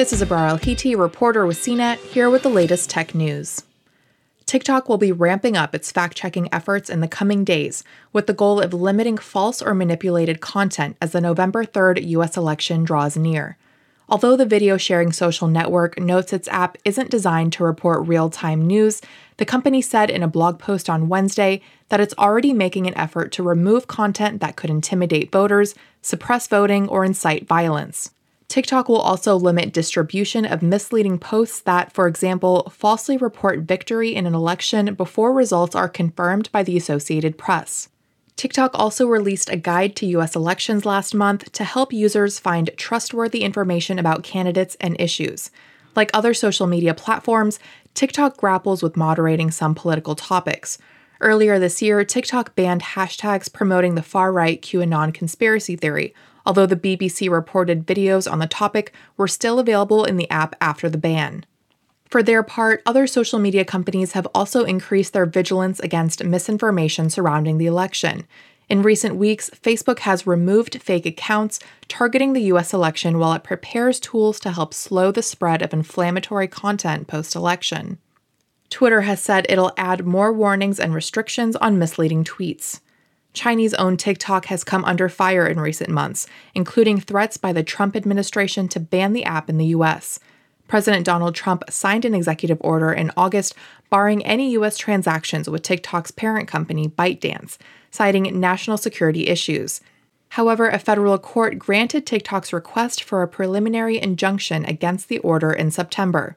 This is Abrar Al-Hiti, reporter with CNET, here with the latest tech news. TikTok will be ramping up its fact checking efforts in the coming days with the goal of limiting false or manipulated content as the November 3rd US election draws near. Although the video sharing social network notes its app isn't designed to report real time news, the company said in a blog post on Wednesday that it's already making an effort to remove content that could intimidate voters, suppress voting, or incite violence. TikTok will also limit distribution of misleading posts that, for example, falsely report victory in an election before results are confirmed by the Associated Press. TikTok also released a guide to US elections last month to help users find trustworthy information about candidates and issues. Like other social media platforms, TikTok grapples with moderating some political topics. Earlier this year, TikTok banned hashtags promoting the far right QAnon conspiracy theory, although the BBC reported videos on the topic were still available in the app after the ban. For their part, other social media companies have also increased their vigilance against misinformation surrounding the election. In recent weeks, Facebook has removed fake accounts targeting the US election while it prepares tools to help slow the spread of inflammatory content post election. Twitter has said it'll add more warnings and restrictions on misleading tweets. Chinese owned TikTok has come under fire in recent months, including threats by the Trump administration to ban the app in the US. President Donald Trump signed an executive order in August barring any U.S. transactions with TikTok's parent company, ByteDance, citing national security issues. However, a federal court granted TikTok's request for a preliminary injunction against the order in September.